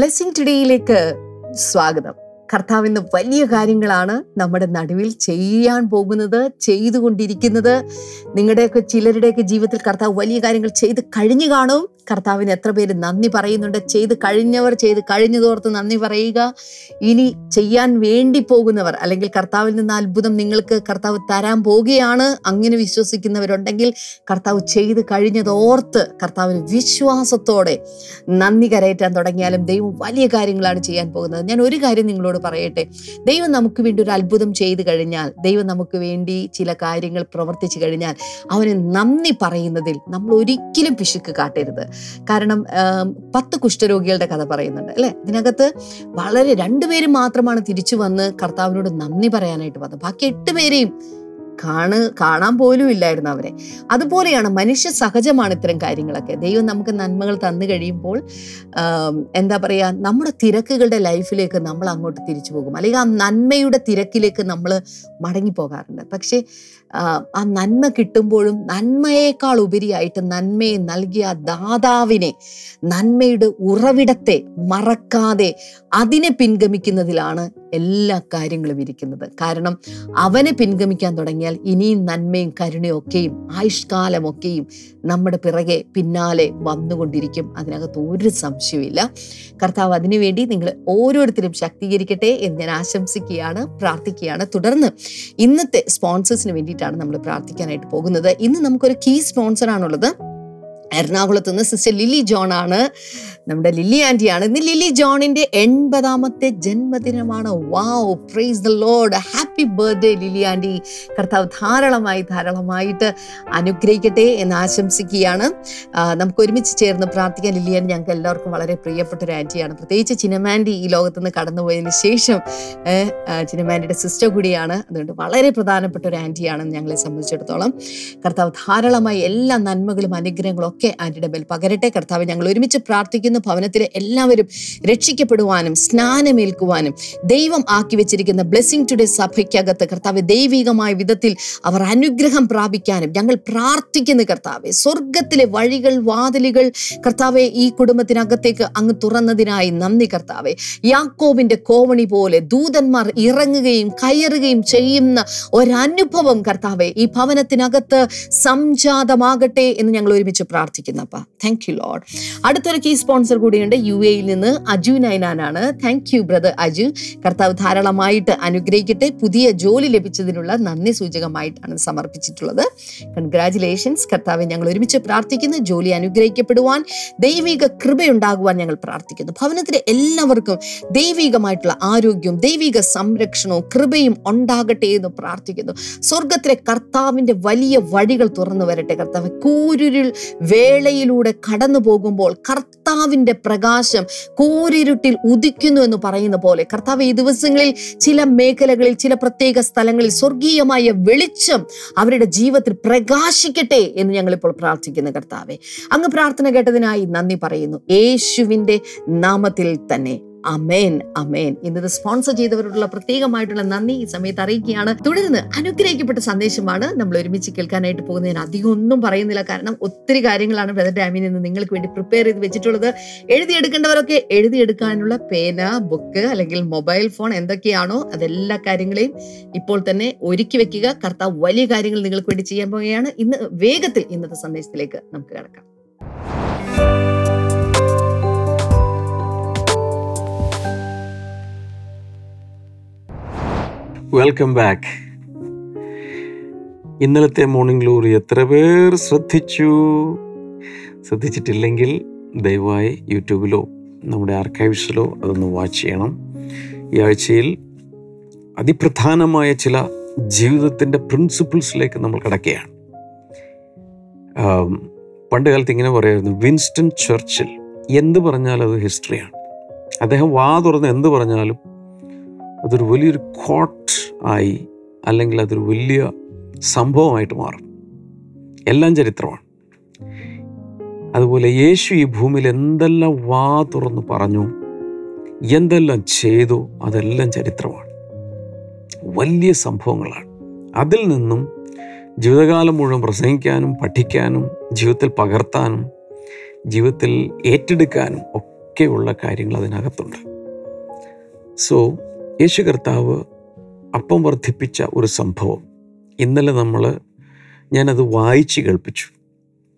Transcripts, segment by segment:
Blessing ടുഡേയിലേക്ക് സ്വാഗതം. കർത്താവ് ഇന്ന് വലിയ കാര്യങ്ങളാണ് നമ്മുടെ നടുവിൽ ചെയ്യാൻ പോകുന്നത് ചെയ്തുകൊണ്ടിരിക്കുന്നത്. നിങ്ങളുടെയൊക്കെ ചിലരുടെയൊക്കെ ജീവിതത്തിൽ കർത്താവ് വലിയ കാര്യങ്ങൾ ചെയ്ത് കഴിഞ്ഞു കാണും. കർത്താവിന് എത്ര പേര് നന്ദി പറയുന്നുണ്ട്. ചെയ്ത് കഴിഞ്ഞവർ ചെയ്ത് കഴിഞ്ഞതോർത്ത് നന്ദി പറയുക. ഇനി ചെയ്യാൻ വേണ്ടി പോകുന്നവർ അല്ലെങ്കിൽ കർത്താവിൽ നിന്ന് അത്ഭുതം നിങ്ങൾക്ക് കർത്താവ് തരാൻ പോകുകയാണ് അങ്ങനെ വിശ്വസിക്കുന്നവരുണ്ടെങ്കിൽ കർത്താവ് ചെയ്ത് കഴിഞ്ഞതോർത്ത് കർത്താവിന് വിശ്വാസത്തോടെ നന്ദി കരയറ്റാൻ തുടങ്ങിയാലും ദൈവം വലിയ കാര്യങ്ങളാണ് ചെയ്യാൻ പോകുന്നത്. ഞാൻ ഒരു കാര്യം നിങ്ങളോട് പറയട്ടെ. ദൈവം നമുക്ക് വേണ്ടി ഒരു അത്ഭുതം ചെയ്തു കഴിഞ്ഞാൽ ദൈവം നമുക്ക് വേണ്ടി ചില കാര്യങ്ങൾ പ്രവർത്തിച്ചു കഴിഞ്ഞാൽ അവന് നന്ദി പറയുന്നതിൽ നമ്മൾ ഒരിക്കലും പിശുക്ക് കാട്ടരുത്. കാരണം പത്ത് കുഷ്ഠരോഗികളുടെ കഥ പറയുന്നുണ്ട് അല്ലെ? ഇതിനകത്ത് വളരെ രണ്ടുപേരും മാത്രമാണ് തിരിച്ചു വന്ന് കർത്താവിനോട് നന്ദി പറയാനായിട്ട് വന്നത്. ബാക്കി എട്ട് പേരെയും കാണു കാണാൻ പോലും ഇല്ലായിരുന്നു അവരെ. അതുപോലെയാണ് മനുഷ്യ സഹജമാണ് ഇത്തരം കാര്യങ്ങളൊക്കെ. ദൈവം നമുക്ക് നന്മകൾ തന്നു കഴിയുമ്പോൾ എന്താ പറയുക നമ്മുടെ തിരക്കുകളുടെ ലൈഫിലേക്ക് നമ്മൾ അങ്ങോട്ട് തിരിച്ചു പോകും. അല്ലെങ്കിൽ ആ നന്മയുടെ തിരക്കിലേക്ക് നമ്മൾ മടങ്ങി പോകാറുണ്ട് പക്ഷേ ആ, നന്മ കിട്ടുമ്പോഴും നന്മയേക്കാൾ ഉപരിയായിട്ട് നന്മയെ നൽകിയ ദാതാവിനെ നന്മയുടെ ഉറവിടത്തെ മറക്കാതെ അതിനെ പിൻഗമിക്കുന്നതിലാണ് എല്ലാ കാര്യങ്ങളും ഇരിക്കുന്നത്. കാരണം അവനെ പിൻഗമിക്കാൻ തുടങ്ങിയാൽ ഇനിയും നന്മയും കരുണയും ഒക്കെയും ആയുഷ്കാലമൊക്കെയും നമ്മുടെ പിറകെ പിന്നാലെ വന്നുകൊണ്ടിരിക്കും. അതിനകത്ത് ഒരു സംശയമില്ല കർത്താവ് അതിനുവേണ്ടി നിങ്ങൾ ഓരോരുത്തരും ശക്തീകരിക്കട്ടെ എന്ന് ഞാൻ ആശംസിക്കുകയാണ് പ്രാർത്ഥിക്കുകയാണ്. തുടർന്ന് ഇന്നത്തെ സ്പോൺസേഴ്സിന് വേണ്ടിയിട്ടാണ് നമ്മൾ പ്രാർത്ഥിക്കാനായിട്ട് പോകുന്നത്. ഇന്ന് നമുക്കൊരു കീ സ്പോൺസറാണുള്ളത് എറണാകുളത്ത് നിന്ന് സിസ്റ്റർ ലില്ലി ജോൺ ആണ്. നമ്മുടെ ലില്ലി ആന്റിയാണ് ഇന്ന് ലില്ലി ജോണിന്റെ എൺപതാമത്തെ ജന്മദിനമാണ്. Wow praise the Lord happy birthday Lily aunty കർത്താവ് ധാരാളമായി ധാരാളമായിട്ട് അനുഗ്രഹിക്കട്ടെ എന്ന് ആശംസിക്കുകയാണ്. നമുക്ക് ഒരുമിച്ച് ചേർന്ന് പ്രാർത്ഥിക്കാൻ ലില്ലി ആന്റി ഞങ്ങൾക്ക് എല്ലാവർക്കും വളരെ പ്രിയപ്പെട്ട ഒരു ആന്റിയാണ് പ്രത്യേകിച്ച് ചിനമാന്റി ഈ ലോകത്ത് നിന്ന് കടന്നുപോയതിന് ശേഷം ചിനമാൻഡിയുടെ സിസ്റ്റർ കൂടിയാണ്. അതുകൊണ്ട് വളരെ പ്രധാനപ്പെട്ട ഒരു ആന്റിയാണെന്ന് ഞങ്ങളെ സംബന്ധിച്ചിടത്തോളം. കർത്താവ് ധാരാളമായി എല്ലാ നന്മകളും അനുഗ്രഹങ്ങളും ഒക്കെ ആന്റിയുടെ മേൽ പകരട്ടെ. കർത്താവ് ഞങ്ങൾ ഒരുമിച്ച് പ്രാർത്ഥിക്കുന്ന. ഭവനത്തിലെ എല്ലാവരും രക്ഷിക്കപ്പെടുവാനും സ്നാനമേൽക്കുവാനും ദൈവം ആക്കി വെച്ചിരിക്കുന്ന ബ്ലെസ്സിങ് ടുഡേ സഭയ്ക്കകത്ത് കർത്താവ് ദൈവികമായ വിധത്തിൽ അവർ അനുഗ്രഹം പ്രാപിക്കാനും ഞങ്ങൾ പ്രാർത്ഥിക്കുന്നു കർത്താവെ. സ്വർഗത്തിലെ വഴികൾ വാതിലുകൾ കർത്താവെ ഈ കുടുംബത്തിനകത്തേക്ക് അങ്ങ് തുറന്നതിനായി നന്ദി കർത്താവെ. യാക്കോബിന്റെ കോവണി പോലെ ദൂതന്മാർ ഇറങ്ങുകയും കയറുകയും ചെയ്യുന്ന ഒരനുഭവം കർത്താവെ ഈ ഭവനത്തിനകത്ത് സംജാതമാകട്ടെ എന്ന് ഞങ്ങൾ ഒരുമിച്ച് പ്രാർത്ഥിക്കുന്നപ്പ താങ്ക് യു ലോഡ് അടുത്തൊരു കീ സ്പോൺസർ കൂടിയുണ്ട് യു എയിൽ നിന്ന് അജു നൈനാനാണ് താങ്ക് യു ബ്രദർ അജു. കർത്താവ് ധാരാളമായിട്ട് അനുഗ്രഹിക്കട്ടെ. പുതിയ ജോലി ലഭിച്ചതിനുള്ള നന്ദി സൂചകമായിട്ടാണ് സമർപ്പിച്ചിട്ടുള്ളത്. കൺഗ്രാചുലേഷൻസ് കർത്താവെ ഞങ്ങൾ ഒരുമിച്ച് പ്രാർത്ഥിക്കുന്നു. ജോലി അനുഗ്രഹിക്കപ്പെടുവാൻ ദൈവിക കൃപയുണ്ടാകുവാൻ ഞങ്ങൾ പ്രാർത്ഥിക്കുന്നു. ഭവനത്തിലെ എല്ലാവർക്കും ദൈവികമായിട്ടുള്ള ആരോഗ്യവും ദൈവിക സംരക്ഷണവും കൃപയും ഉണ്ടാകട്ടെ എന്ന് പ്രാർത്ഥിക്കുന്നു. സ്വർഗത്തിലെ കർത്താവിന്റെ വലിയ വഴികൾ തുറന്നു വരട്ടെ. കർത്താവ് കൂരുരുൾ വേളയിലൂടെ കടന്നു പോകുമ്പോൾ കർത്താവിന്റെ പ്രകാശം കോരിരുട്ടിൽ ഉദിക്കുന്നു എന്ന് പറയുന്ന പോലെ. കർത്താവ് ഈ ദിവസങ്ങളിൽ ചില മേഖലകളിൽ ചില പ്രത്യേക സ്ഥലങ്ങളിൽ സ്വർഗീയമായ വെളിച്ചം അവരുടെ ജീവിതത്തിൽ പ്രകാശിക്കട്ടെ എന്ന് ഞങ്ങളിപ്പോൾ പ്രാർത്ഥിക്കുന്നു കർത്താവെ. അങ്ങ് പ്രാർത്ഥന കേട്ടതിനായി നന്ദി പറയുന്നു. യേശുവിന്റെ നാമത്തിൽ തന്നെ. അമേൻ അമേൻ. ഇന്നത് സ്പോൺസർ ചെയ്തവരോടുള്ള പ്രത്യേകമായിട്ടുള്ള നന്ദി ഈ സമയത്ത് അറിയിക്കുകയാണ്. തുടർന്ന് അനുഗ്രഹിക്കപ്പെട്ട സന്ദേശമാണ് നമ്മൾ ഒരുമിച്ച് കേൾക്കാനായിട്ട് പോകുന്നതിന് അധികം ഒന്നും പറയുന്നില്ല. കാരണം ഒത്തിരി കാര്യങ്ങളാണ് ബ്രദർ ഡാമിൽ നിന്ന് നിങ്ങൾക്ക് വേണ്ടി പ്രിപ്പയർ ചെയ്ത് വെച്ചിട്ടുള്ളത്. എഴുതിയെടുക്കേണ്ടവരൊക്കെ എഴുതിയെടുക്കാനുള്ള പേന ബുക്ക് അല്ലെങ്കിൽ മൊബൈൽ ഫോൺ എന്തൊക്കെയാണോ അതെല്ലാ കാര്യങ്ങളെയും ഇപ്പോൾ തന്നെ ഒരുക്കി വെക്കുക. കർത്താവ് വലിയ കാര്യങ്ങൾ നിങ്ങൾക്ക് വേണ്ടി ചെയ്യാൻ പോവുകയാണ്. ഇന്ന് വേഗത്തിൽ ഇന്നത്തെ സന്ദേശത്തിലേക്ക് നമുക്ക് കിടക്കാം. വെൽക്കം ബാക്ക് ഇന്നലത്തെ മോർണിംഗ് ഗ്ലോറി എത്ര പേർ ശ്രദ്ധിച്ചു? ശ്രദ്ധിച്ചിട്ടില്ലെങ്കിൽ ദയവായി യൂട്യൂബിലോ നമ്മുടെ ആർക്കൈവ്സിലോ അതൊന്ന് വാച്ച് ചെയ്യണം. ഈ ആഴ്ചയിൽ അതിപ്രധാനമായ ചില ജീവിതത്തിന്റെ പ്രിൻസിപ്പിൾസിലേക്ക് നമ്മൾ കിടക്കുകയാണ്. പണ്ട് കാലത്ത് ഇങ്ങനെ പറയായിരുന്നു വിൻസ്റ്റൺ ചർച്ചിൽ എന്ത് പറഞ്ഞാലും അത് ഹിസ്റ്ററിയാണ് അദ്ദേഹം വാ തുറന്ന് എന്ത് പറഞ്ഞാലും അതൊരു വലിയൊരു കോട്ട് ആയി അല്ലെങ്കിൽ അതൊരു വലിയ സംഭവമായിട്ട് മാറും. എല്ലാം ചരിത്രമാണ്. അതുപോലെ യേശു ഈ ഭൂമിയിൽ എന്തെല്ലാം വാ തുറന്ന് പറഞ്ഞു എന്തെല്ലാം ചെയ്തു അതെല്ലാം ചരിത്രമാണ്. വലിയ സംഭവങ്ങളാണ്. അതിൽ നിന്നും ജീവിതകാലം മുഴുവൻ പ്രസംഗിക്കാനും പഠിക്കാനും ജീവിതത്തിൽ പകർത്താനും ജീവിതത്തിൽ ഏറ്റെടുക്കാനും ഒക്കെ ഒക്കെയുള്ള കാര്യങ്ങൾ അതിനകത്തുണ്ട്. സോ യേശു കർത്താവ് അപ്പം വർദ്ധിപ്പിച്ച ഒരു സംഭവം. ഇന്നലെ നമ്മൾ ഞാനത് വായിച്ച് കേൾപ്പിച്ചു.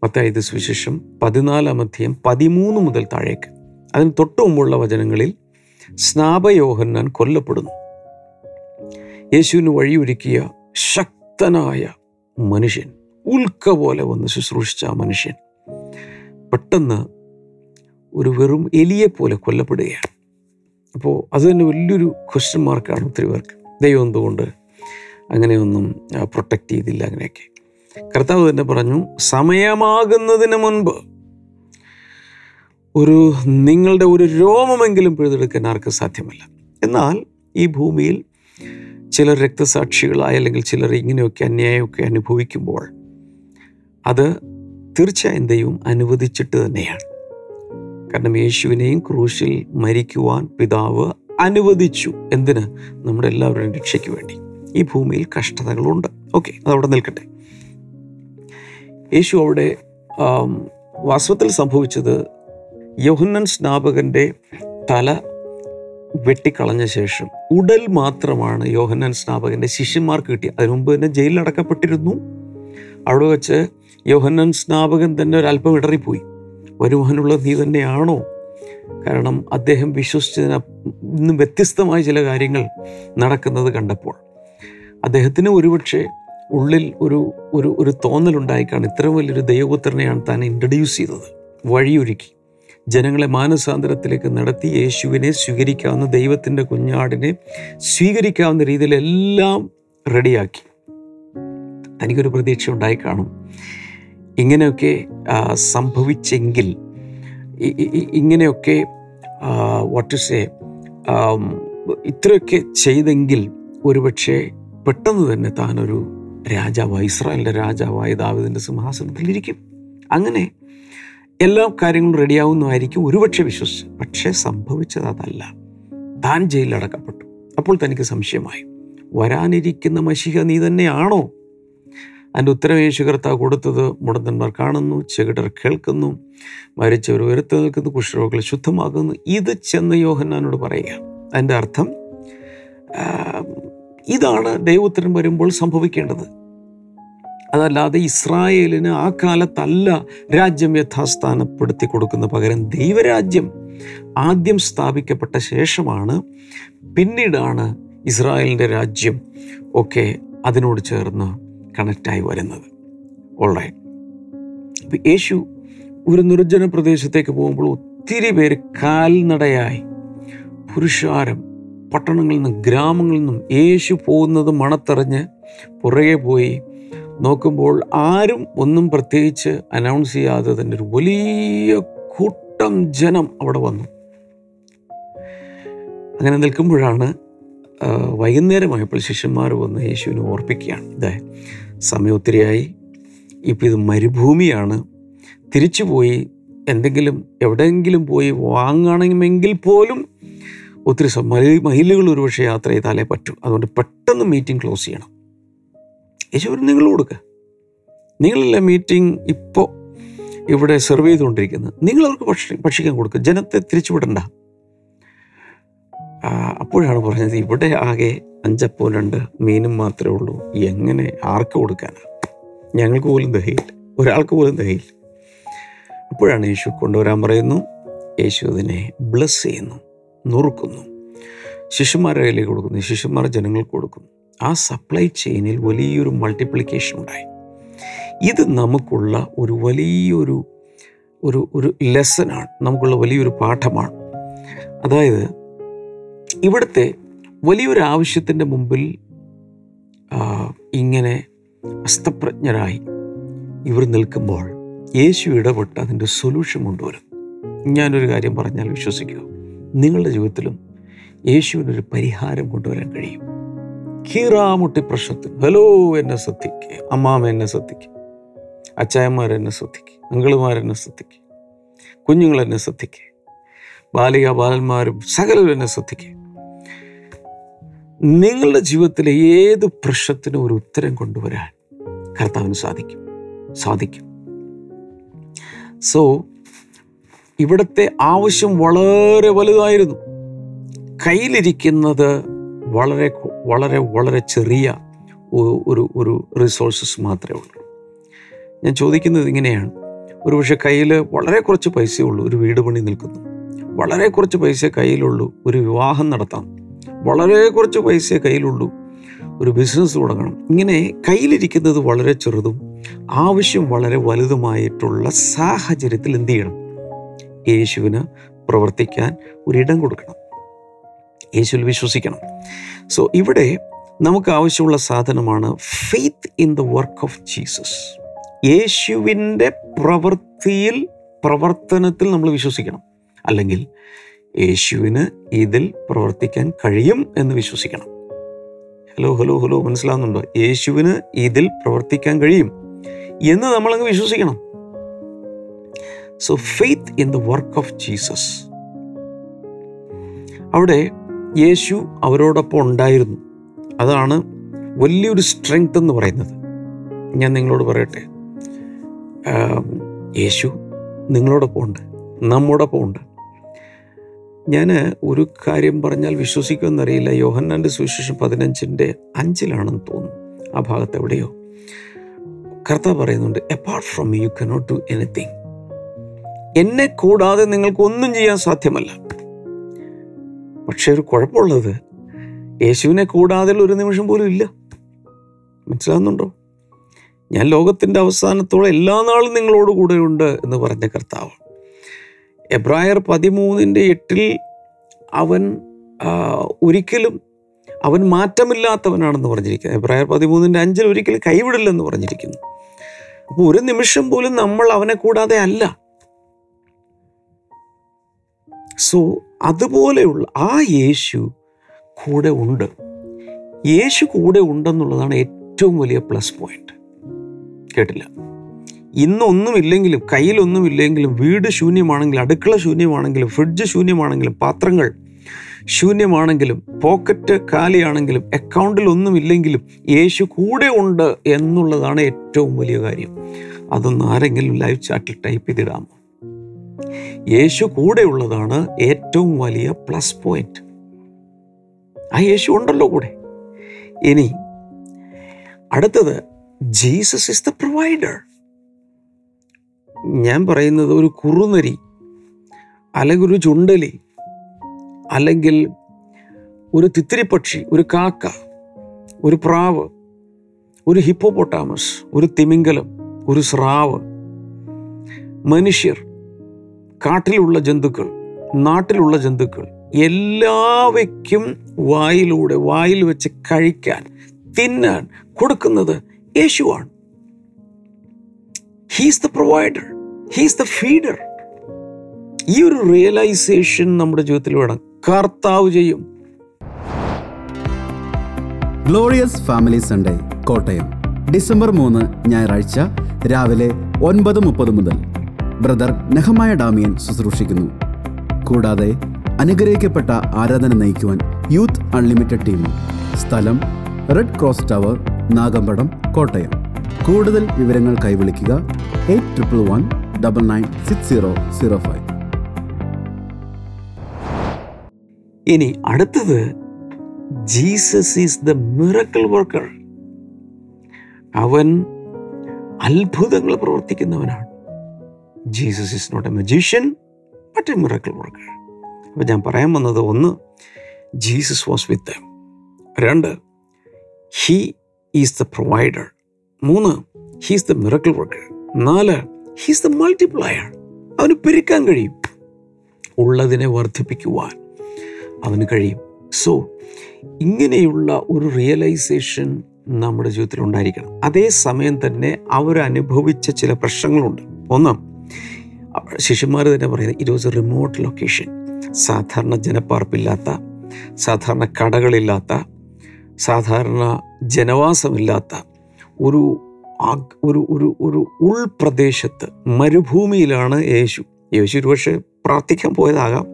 പത്തായത് സുവിശേഷം പതിനാലാം അധ്യയം പതിമൂന്ന് മുതൽ താഴേക്ക്. അതിന് തൊട്ടു മുമ്പുള്ള വചനങ്ങളിൽ സ്നാപയോഹന്നാൻ കൊല്ലപ്പെടുന്നു. യേശുവിന് വഴിയൊരുക്കിയ ശക്തനായ മനുഷ്യൻ ഉൽക്ക പോലെ വന്ന് ശുശ്രൂഷിച്ച ആ മനുഷ്യൻ പെട്ടെന്ന് ഒരു വെറും എലിയെ പോലെ കൊല്ലപ്പെടുകയാണ്. അപ്പോൾ അത് തന്നെ വലിയൊരു ക്വസ്റ്റ്യൻ മാർക്കാണ് ഒത്തിരി പേർക്ക്. ദൈവം എന്തുകൊണ്ട് അങ്ങനെയൊന്നും പ്രൊട്ടക്റ്റ് ചെയ്തില്ല അങ്ങനെയൊക്കെ. കർത്താവ് തന്നെ പറഞ്ഞു സമയമാകുന്നതിന് മുൻപ് ഒരു നിങ്ങളുടെ ഒരു രോമമെങ്കിലും പിഴുതെടുക്കാൻ ആർക്കും സാധ്യമല്ല. എന്നാൽ ഈ ഭൂമിയിൽ ചിലർ രക്തസാക്ഷികളായ അല്ലെങ്കിൽ ചിലർ ഇങ്ങനെയൊക്കെ അന്യായമൊക്കെ അനുഭവിക്കുമ്പോൾ അത് തീർച്ചയായും ദൈവം അനുവദിച്ചിട്ട് തന്നെയാണ്. കാരണം യേശുവിനെയും ക്രൂശിൽ മരിക്കുവാൻ പിതാവ് അനുവദിച്ചു. എന്തിന്? നമ്മുടെ എല്ലാവരുടെയും രക്ഷയ്ക്ക് വേണ്ടി. ഈ ഭൂമിയിൽ കഷ്ടതകളുണ്ട്. ഓക്കെ അതവിടെ നിൽക്കട്ടെ. യേശു അവിടെ വാസ്തവത്തിൽ സംഭവിച്ചത് യോഹന്നൻ സ്നാപകന്റെ തല വെട്ടിക്കളഞ്ഞ ശേഷം. ഉടൽ മാത്രമാണ് യോഹന്നൻ സ്നാപകന്റെ ശിഷ്യന്മാർക്ക് കിട്ടിയത്. അതിനു മുമ്പ് തന്നെ ജയിലിൽ അടക്കപ്പെട്ടിരുന്നു. അവിടെ വെച്ച് യോഹന്നൻ സ്നാപകൻ തന്നെ ഒരല്പം ഇടറിപ്പോയി. വരുവാനുള്ള നീ തന്നെയാണോ? കാരണം അദ്ദേഹം വിശ്വസിച്ചതിന് ഇന്നും വ്യത്യസ്തമായ ചില കാര്യങ്ങൾ നടക്കുന്നത് കണ്ടപ്പോൾ. അദ്ദേഹത്തിന് ഒരുപക്ഷെ ഉള്ളിൽ ഒരു ഒരു ഒരു തോന്നലുണ്ടായിക്കാണ്. ഇത്ര വലിയൊരു ദൈവപുത്രനെയാണ് താൻ ഇൻട്രഡ്യൂസ് ചെയ്തത്. വഴിയൊരുക്കി. ജനങ്ങളെ മാനസാന്തരത്തിലേക്ക് നടത്തി യേശുവിനെ സ്വീകരിക്കാവുന്ന ദൈവത്തിന്റെ കുഞ്ഞാടിനെ സ്വീകരിക്കാവുന്ന രീതിയിലെല്ലാം റെഡിയാക്കി തനിക്കൊരു പ്രതീക്ഷ ഉണ്ടായി കാണും ഇങ്ങനെയൊക്കെ സംഭവിച്ചെങ്കിൽ ഇങ്ങനെയൊക്കെ വാട്ട് ഇസ് എ ഇത്രയൊക്കെ ചെയ്തെങ്കിൽ ഒരുപക്ഷെ പെട്ടെന്ന് തന്നെ താനൊരു രാജാവായി ഇസ്രായേലിന്റെ രാജാവായ ദാവിദിന്റെ സിംഹാസനത്തിലിരിക്കും. അങ്ങനെ എല്ലാ കാര്യങ്ങളും റെഡിയാവുന്നതായിരിക്കും ഒരുപക്ഷെ വിശ്വസിച്ച്. പക്ഷേ സംഭവിച്ചത് അതല്ല. താൻ ജയിലിലടക്കപ്പെട്ടു. അപ്പോൾ തനിക്ക് സംശയമായി. വരാനിരിക്കുന്ന മഷിക നീ തന്നെയാണോ? അതിന്റെ ഉത്തരവേശു കർത്താവ് കൊടുത്തത് മുടന്തന്മാർ കാണുന്നു ചെകിടർ കേൾക്കുന്നു മരിച്ചവർ ഉയർത്തു നിൽക്കുന്നു കുഷ്ഠരോഗികൾ ശുദ്ധമാകുന്നു. ഇത് ചെന്ന് യോഹന്നാനോട് പറയുക. അതിന്റെ അർത്ഥം ഇതാണ് ദൈവത്തിന് വരുമ്പോൾ സംഭവിക്കേണ്ടത്. അതല്ലാതെ ഇസ്രായേലിന് ആ കാലത്തല്ല രാജ്യം യഥാസ്ഥാനപ്പെടുത്തി കൊടുക്കുന്ന പകരം ദൈവരാജ്യം ആദ്യം സ്ഥാപിക്കപ്പെട്ട ശേഷമാണ് പിന്നീടാണ് ഇസ്രായേലിന്റെ രാജ്യം ഒക്കെ അതിനോട് ചേർന്ന് കണക്റ്റായി വരുന്നത്. ഓൾറൈറ്റ് അപ്പോൾ യേശു ഒരു നിർജന പ്രദേശത്തേക്ക് പോകുമ്പോൾ ഒത്തിരി പേര് കാൽനടയായി. പുരുഷാരം പട്ടണങ്ങളിൽ നിന്നും ഗ്രാമങ്ങളിൽ നിന്നും യേശു പോകുന്നത് മണത്തറിഞ്ഞ് പുറകെ പോയി. നോക്കുമ്പോൾ ആരും ഒന്നും പ്രത്യേകിച്ച് അനൗൺസ് ചെയ്യാതെ തന്നെ ഒരു വലിയ കൂട്ടം ജനം അവിടെ വന്നു. അങ്ങനെ നിൽക്കുമ്പോഴാണ് വൈകുന്നേരമായപ്പോൾ ശിഷ്യന്മാർ വന്ന് യേശുവിനെ ഓർപ്പിക്കുകയാണ്. ഇതേ സമയം ഒത്തിരിയായി. ഇപ്പം ഇത് മരുഭൂമിയാണ്. തിരിച്ചു പോയി എന്തെങ്കിലും എവിടെയെങ്കിലും പോയി വാങ്ങണമെങ്കിൽ പോലും ഒത്തിരി മൈലുകൾ ഒരുപക്ഷെ യാത്ര ചെയ്താലേ പറ്റൂ. അതുകൊണ്ട് പെട്ടെന്ന് മീറ്റിംഗ് ക്ലോസ് ചെയ്യണം. യേശു നിങ്ങൾ കൊടുക്കുക നിങ്ങളല്ല മീറ്റിംഗ് ഇപ്പോൾ ഇവിടെ സെർവ് ചെയ്തുകൊണ്ടിരിക്കുന്നത്. നിങ്ങളവർക്ക് ഭക്ഷി ഭക്ഷിക്കാൻ കൊടുക്കുക ജനത്തെ തിരിച്ചുവിടണ്ട. അപ്പോഴാണ് പറഞ്ഞത് ഇവിടെ ആകെ അഞ്ചപ്പോ രണ്ട് മീനും മാത്രമേ ഉള്ളൂ. എങ്ങനെ? ആർക്ക് കൊടുക്കാനാണ് ഞങ്ങൾക്ക് പോലും ദഹയില്ല. ഒരാൾക്ക് പോലും ദഹയില്ല. അപ്പോഴാണ് യേശു കൊണ്ടുവരാൻ പറയുന്നു യേശു അതിനെ ബ്ലസ് ചെയ്യുന്നു നുറുക്കുന്നു. ശിശുമാരുടെ കയ്യിലേക്ക് കൊടുക്കുന്നു ശിശുമാരെ ജനങ്ങൾക്ക് കൊടുക്കുന്നു. ആ സപ്ലൈ ചെയിനിൽ വലിയൊരു മൾട്ടിപ്ലിക്കേഷൻ ഉണ്ടായി. ഇത് നമുക്കുള്ള ഒരു വലിയൊരു ഒരു ഒരു ലെസനാണ് നമുക്കുള്ള വലിയൊരു പാഠമാണ്. അതായത് ഇവിടുത്തെ വലിയൊരു ആവശ്യത്തിന്റെ മുമ്പിൽ ഇങ്ങനെ അസ്തപ്രജ്ഞരായി ഇവർ നിൽക്കുമ്പോൾ യേശു ഇടപെട്ട് അതിന്റെ സൊല്യൂഷൻ കൊണ്ടുവരും. ഞാനൊരു കാര്യം പറഞ്ഞാൽ വിശ്വസിക്കുക നിങ്ങളുടെ ജീവിതത്തിലും യേശുവിനൊരു പരിഹാരം കൊണ്ടുവരാൻ കഴിയും. കീറാമുട്ടി പ്രശ്നത്തിൽ. ഹലോ എന്നെ ശ്രദ്ധിക്കുക അമ്മാമ എന്നെ ശ്രദ്ധിക്കുക അച്ചായന്മാരെന്നെ ശ്രദ്ധിക്കുക അങ്കിളുമാരെന്നെ ശ്രദ്ധിക്കുക കുഞ്ഞുങ്ങളെന്നെ ശ്രദ്ധിക്കുക ബാലിക ബാലന്മാരും സകലരും എന്നെ ശ്രദ്ധിക്കുക നിങ്ങളുടെ ജീവിതത്തിലെ ഏത് പ്രശ്നത്തിനും ഒരു ഉത്തരം കൊണ്ടുവരാൻ കർത്താവിന് സാധിക്കും. സാധിക്കും. സോ ഇവിടുത്തെ ആവശ്യം വളരെ വലുതായിരുന്നു. കയ്യിലിരിക്കുന്നത് വളരെ വളരെ വളരെ ചെറിയ ഒരു ഒരു റിസോഴ്സസ് മാത്രമേ ഉള്ളൂ. ഞാൻ ചോദിക്കുന്നത് ഇങ്ങനെയാണ്. ഒരു പക്ഷേ കയ്യിൽ വളരെ കുറച്ച് പൈസയേ ഉള്ളൂ ഒരു വീട് പണി നിൽക്കുന്നു. വളരെ കുറച്ച് പൈസ കയ്യിലുള്ളൂ ഒരു വിവാഹം നടത്താം വളരെ കുറച്ച് പൈസ കയ്യിലുള്ളൂ. ഒരു ബിസിനസ് തുടങ്ങണം. ഇങ്ങനെ കയ്യിലിരിക്കുന്നത് വളരെ ചെറുതും ആവശ്യം വളരെ വലുതുമായിട്ടുള്ള സാഹചര്യത്തിൽ എന്ത് ചെയ്യണം? യേശുവിന് പ്രവർത്തിക്കാൻ ഒരിടം കൊടുക്കണം. യേശുവിൽ വിശ്വസിക്കണം. സോ ഇവിടെ നമുക്ക് ആവശ്യമുള്ള സാധനമാണ് faith in the work of Jesus യേശുവിന്റെ പ്രവൃത്തിയിൽ പ്രവർത്തനത്തിൽ നമ്മൾ വിശ്വസിക്കണം. അല്ലെങ്കിൽ യേശുവിന് ഇതിൽ പ്രവർത്തിക്കാൻ കഴിയും എന്ന് വിശ്വസിക്കണം. ഹലോ ഹലോ ഹലോ മനസ്സിലാവുന്നുണ്ടോ? യേശുവിന് ഇതിൽ പ്രവർത്തിക്കാൻ കഴിയും എന്ന് നമ്മളങ്ങ് വിശ്വസിക്കണം. So faith in the work of Jesus അവിടെ യേശു അവരോടൊപ്പം ഉണ്ടായിരുന്നു. അതാണ് വലിയൊരു സ്ട്രെങ്ത് എന്ന് പറയുന്നത്. ഞാൻ നിങ്ങളോട് പറയട്ടെ. യേശു നിങ്ങളോടൊപ്പം ഉണ്ട് നമ്മോടൊപ്പം ഉണ്ട് ഞാൻ ഒരു കാര്യം പറഞ്ഞാൽ വിശ്വസിക്കുമെന്നറിയില്ല. യോഹന്നാന്റെ സുവിശേഷം പതിനഞ്ചിന്റെ അഞ്ചിലാണെന്ന് തോന്നുന്നു. ആ ഭാഗത്ത് എവിടെയോ. കർത്താവ് പറയുന്നുണ്ട് apart from you cannot do anything എന്നെ കൂടാതെ നിങ്ങൾക്ക് ഒന്നും ചെയ്യാൻ സാധ്യമല്ല. പക്ഷെ ഒരു കുഴപ്പമുള്ളത് യേശുവിനെ കൂടാതെ ഒരു നിമിഷം പോലും ഇല്ല. മനസ്സിലാകുന്നുണ്ടോ? ഞാൻ ലോകത്തിന്റെ അവസാനത്തോളം എല്ലാ നാളും നിങ്ങളോട് കൂടെയുണ്ട് എന്ന് പറഞ്ഞ കർത്താവ്. എബ്രായർ പതിമൂന്നിന്റെ എട്ടിൽ അവൻ ഒരിക്കലും അവൻ മാറ്റമില്ലാത്തവനാണെന്ന് പറഞ്ഞിരിക്കുന്നു. എബ്രായർ പതിമൂന്നിന്റെ അഞ്ചിൽ ഒരിക്കലും കൈവിടില്ലെന്ന് പറഞ്ഞിരിക്കുന്നു. അപ്പോൾ ഒരു നിമിഷം പോലും നമ്മൾ അവനെ കൂടാതെ അല്ല. സോ അതുപോലെയുള്ള ആ യേശു കൂടെ ഉണ്ട്. യേശു കൂടെ ഉണ്ടെന്നുള്ളതാണ് ഏറ്റവും വലിയ പ്ലസ് പോയിന്റ്. കേട്ടില്ല? ഇന്നൊന്നുമില്ലെങ്കിലും കയ്യിലൊന്നുമില്ലെങ്കിലും വീട് ശൂന്യമാണെങ്കിലും അടുക്കള ശൂന്യമാണെങ്കിലും ഫ്രിഡ്ജ് ശൂന്യമാണെങ്കിലും പാത്രങ്ങൾ ശൂന്യമാണെങ്കിലും പോക്കറ്റ് കാലിയാണെങ്കിലും അക്കൗണ്ടിൽ ഒന്നുമില്ലെങ്കിലും യേശു കൂടെ ഉണ്ട് എന്നുള്ളതാണ് ഏറ്റവും വലിയ കാര്യം. അതൊന്ന് ആരെങ്കിലും ലൈവ് ചാറ്റിൽ ടൈപ്പ് ചെയ്തിടാമോ? യേശു കൂടെ ഉള്ളതാണ് ഏറ്റവും വലിയ പ്ലസ് പോയിന്റ്. ആ യേശു ഉണ്ടല്ലോ കൂടെ. ഇനി അടുത്തത് ജീസസ് ഇസ് ദ പ്രൊവൈഡർ ഞാൻ പറയുന്നത് ഒരു കുറുനരി അല്ലെങ്കിൽ ഒരു ചുണ്ടലി അല്ലെങ്കിൽ ഒരു തിത്തിരിപ്പക്ഷി ഒരു കാക്ക ഒരു പ്രാവ് ഒരു ഹിപ്പോപൊട്ടാമസ് ഒരു തിമിംഗലം ഒരു സ്രാവ് മനുഷ്യർ കാട്ടിലുള്ള ജന്തുക്കൾ നാട്ടിലുള്ള ജന്തുക്കൾ എല്ലാവയ്ക്കും വായിലൂടെ വായിൽ വെച്ച് കഴിക്കാൻ തിന്നാൻ കൊടുക്കുന്നത് യേശുവാണ്. He's the provider he's the feeder ഈ ഒരു റിയലൈസേഷൻ നമ്മുടെ ജീവിതത്തിൽ വേണം. കർത്താവ് ചെയ്യും. Glorious family Sunday Kottayam. December മൂന്ന് ഞായറാഴ്ച രാവിലെ ഒൻപത് മുപ്പത് മുതൽ. ബ്രദർ നെഹമായ ഡാമിയൻ ശുശ്രൂഷിക്കുന്നു. കൂടാതെ അനുഗ്രഹിക്കപ്പെട്ട ആരാധന നയിക്കുവാൻ യൂത്ത് അൺലിമിറ്റഡ് ടീമും സ്ഥലം Red Cross Tower Nagampadam Kottayam. കൂടുതൽ വിവരങ്ങൾ കൈവിളിക്കുക eight triple one double nine six zero zero five ഇനി അടുത്തത് Jesus is the miracle worker അവൻ അത്ഭുതങ്ങൾ പ്രവർത്തിക്കുന്നവനാണ്. Jesus is not a magician but a miracle worker അപ്പോൾ ഞാൻ പറയാൻ വന്നത് ഒന്ന് ജീസസ് വാസ് വിത്ത് രണ്ട് ഹീ ഈസ് ദ പ്രൊവൈഡർ മൂന്ന് ഹീസ് ദ മിറക്കിൾ വർക്കർ നാല് ഹീസ് ദ മൾട്ടിപ്ലയർ അവന് പെരുക്കാൻ കഴിയും. ഉള്ളതിനെ വർദ്ധിപ്പിക്കുവാൻ അവന് കഴിയും. സോ ഇങ്ങനെയുള്ള ഒരു റിയലൈസേഷൻ നമ്മുടെ ജീവിതത്തിൽ ഉണ്ടായിരിക്കണം. അതേസമയം തന്നെ അവരനുഭവിച്ച ചില പ്രശ്നങ്ങളുണ്ട്. ഒന്ന് ശിഷ്യന്മാർ തന്നെ പറയുന്നത് it was a remote location സാധാരണ ജനപ്പാർപ്പില്ലാത്ത സാധാരണ കടകളില്ലാത്ത സാധാരണ ജനവാസമില്ലാത്ത ഒരു ഒരു ഒരു ഒരു ഉൾപ്രദേശത്ത് മരുഭൂമിയിലാണ് യേശു. യേശു ഒരുപക്ഷെ പ്രാർത്ഥിക്കാൻ പോയതാകാം.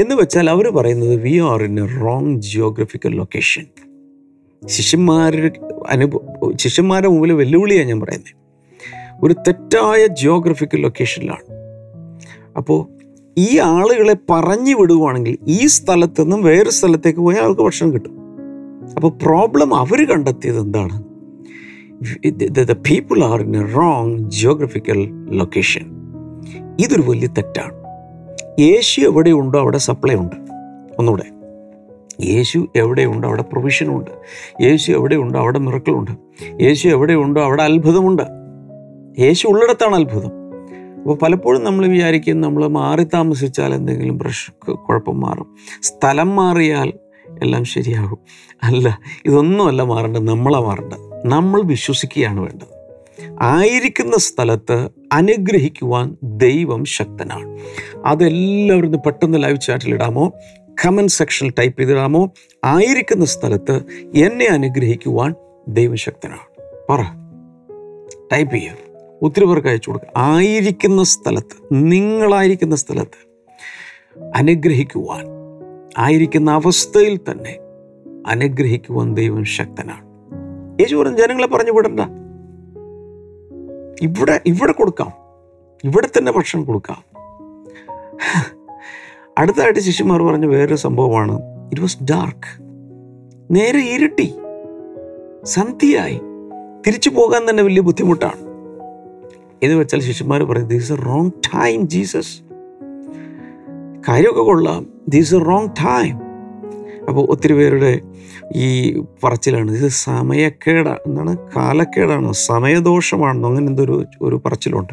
എന്ന് വെച്ചാൽ അവർ പറയുന്നത് we are in a wrong geographical location ശിഷ്യന്മാരുടെ അനുഭവ ശിഷ്യന്മാരുടെ മുമ്പിൽ വെല്ലുവിളിയാണ് ഞാൻ പറയുന്നത് ഒരു തെറ്റായ ജിയോഗ്രഫിക്കൽ ലൊക്കേഷനിലാണ് അപ്പോൾ ഈ ആളുകളെ പറഞ്ഞു വിടുവാണെങ്കിൽ ഈ സ്ഥലത്തു നിന്നും വേറെ സ്ഥലത്തേക്ക് പോയാൽ ആൾക്ക് ഭക്ഷണം കിട്ടും. അപ്പോൾ പ്രോബ്ലം അവർ കണ്ടെത്തിയത് എന്താണ്? The people are in a wrong geographical location ഇതൊരു വലിയ തെറ്റാണ്. യേശു എവിടെയുണ്ടോ അവിടെ സപ്ലൈ ഉണ്ട്. ഒന്നുകൂടെ. യേശു എവിടെയുണ്ടോ അവിടെ പ്രൊവിഷനുണ്ട് യേശു എവിടെയുണ്ടോ അവിടെ മിറക്കളുണ്ട് യേശു എവിടെയുണ്ടോ അവിടെ അത്ഭുതമുണ്ട്. യേശു ഉള്ളിടത്താണ് അത്ഭുതം. അപ്പോൾ പലപ്പോഴും നമ്മൾ വിചാരിക്കും നമ്മൾ മാറി താമസിച്ചാൽ എന്തെങ്കിലും പ്രശ്ന കുഴപ്പം മാറും. സ്ഥലം മാറിയാൽ എല്ലാം ശരിയാകും. അല്ല ഇതൊന്നുമല്ല മാറേണ്ടത് നമ്മളാണ് മാറേണ്ടത്. നമ്മൾ വിശ്വസിക്കുകയാണ് വേണ്ടത്. ആയിരിക്കുന്ന സ്ഥലത്ത് അനുഗ്രഹിക്കുവാൻ ദൈവം ശക്തനാണ്. അതെല്ലാവരും പെട്ടെന്ന് ലൈവ് ചാറ്റിൽ ഇടാമോ? കമന്റ് സെക്ഷനിൽ ടൈപ്പ് ചെയ്തിടാമോ? ആയിരിക്കുന്ന സ്ഥലത്ത് എന്നെ അനുഗ്രഹിക്കുവാൻ ദൈവം ശക്തനാണ്. പറ. ടൈപ്പ് ചെയ്യുക ഒത്തിരി പേർക്ക് അയച്ചു കൊടുക്കുക ആയിരിക്കുന്ന സ്ഥലത്ത് നിങ്ങളായിരിക്കുന്ന സ്ഥലത്ത് അനുഗ്രഹിക്കുവാൻ ആയിരിക്കുന്ന അവസ്ഥയിൽ തന്നെ അനുഗ്രഹിക്കുവാൻ ദൈവം ശക്തനാണ്. യേശു പറഞ്ഞു ജനങ്ങളെ പറഞ്ഞു വിടണ്ട. ഇവിടെ ഇവിടെ കൊടുക്കാം. ഇവിടെ തന്നെ ഭക്ഷണം കൊടുക്കാം. അടുത്തായിട്ട് ശിഷ്യന്മാർ പറഞ്ഞ വേറൊരു സംഭവമാണ്. ഇറ്റ് വാസ് ഡാർക്ക് നേരെ ഇരുട്ടി. സന്ധ്യയായി. തിരിച്ചു പോകാൻ തന്നെ വലിയ ബുദ്ധിമുട്ടാണ്. എന്ന് വെച്ചാൽ ശിഷ്യന്മാർ പറയും these a wrong time Jesus കാര്യമൊക്കെ കൊള്ളാം. ദീസ് എ റോങ് ടൈം അപ്പോൾ ഒത്തിരി പേരുടെ ഈ പറച്ചിലാണ്. ഇത് സമയക്കേട എന്താണ് കാലക്കേടാണോ. സമയദോഷമാണെന്നോ അങ്ങനെ എന്തൊരു ഒരു പറച്ചിലുണ്ട്.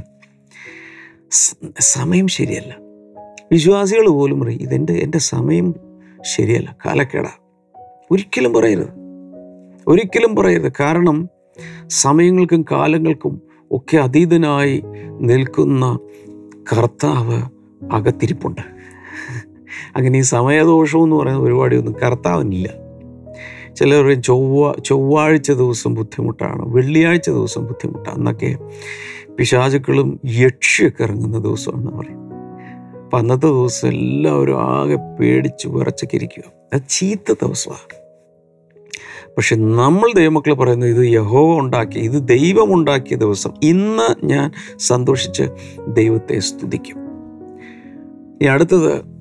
സമയം ശരിയല്ല. വിശ്വാസികൾ പോലും പറയും ഇതെന്റെ എന്റെ സമയം ശരിയല്ല കാലക്കേടാ. ഒരിക്കലും പറയരുത്. ഒരിക്കലും പറയരുത്. കാരണം സമയങ്ങൾക്കും കാലങ്ങൾക്കും ഒക്കെ അതീതനായി നിൽക്കുന്ന കർത്താവ് അകത്തിരിപ്പുണ്ട്. അങ്ങനെ ഈ സമയദോഷം എന്ന് പറയുന്ന പരിപാടിയൊന്നും കർത്താവിനില്ല. ചിലർ ചൊവ്വ ചൊവ്വാഴ്ച ദിവസം ബുദ്ധിമുട്ടാണ് വെള്ളിയാഴ്ച ദിവസം ബുദ്ധിമുട്ടാണ്. എന്നൊക്കെ പിശാചുക്കളും യക്ഷിയൊക്കെ ഇറങ്ങുന്ന ദിവസമെന്ന് പറയും. അപ്പം അന്നത്തെ ദിവസം എല്ലാവരും ആകെ പേടിച്ച് വിറച്ചൊക്കെ ഇരിക്കുക അത് ചീത്ത ദിവസമാണ് പക്ഷെ നമ്മൾ ദൈവമക്കൾ പറയുന്നത് ഇത് യഹോവ ഉണ്ടാക്കിയ ഇത് ദൈവം ഉണ്ടാക്കിയ ദിവസം. ഇന്ന് ഞാൻ സന്തോഷിച്ച് ദൈവത്തെ സ്തുതിക്കും. ഇനി അടുത്തത്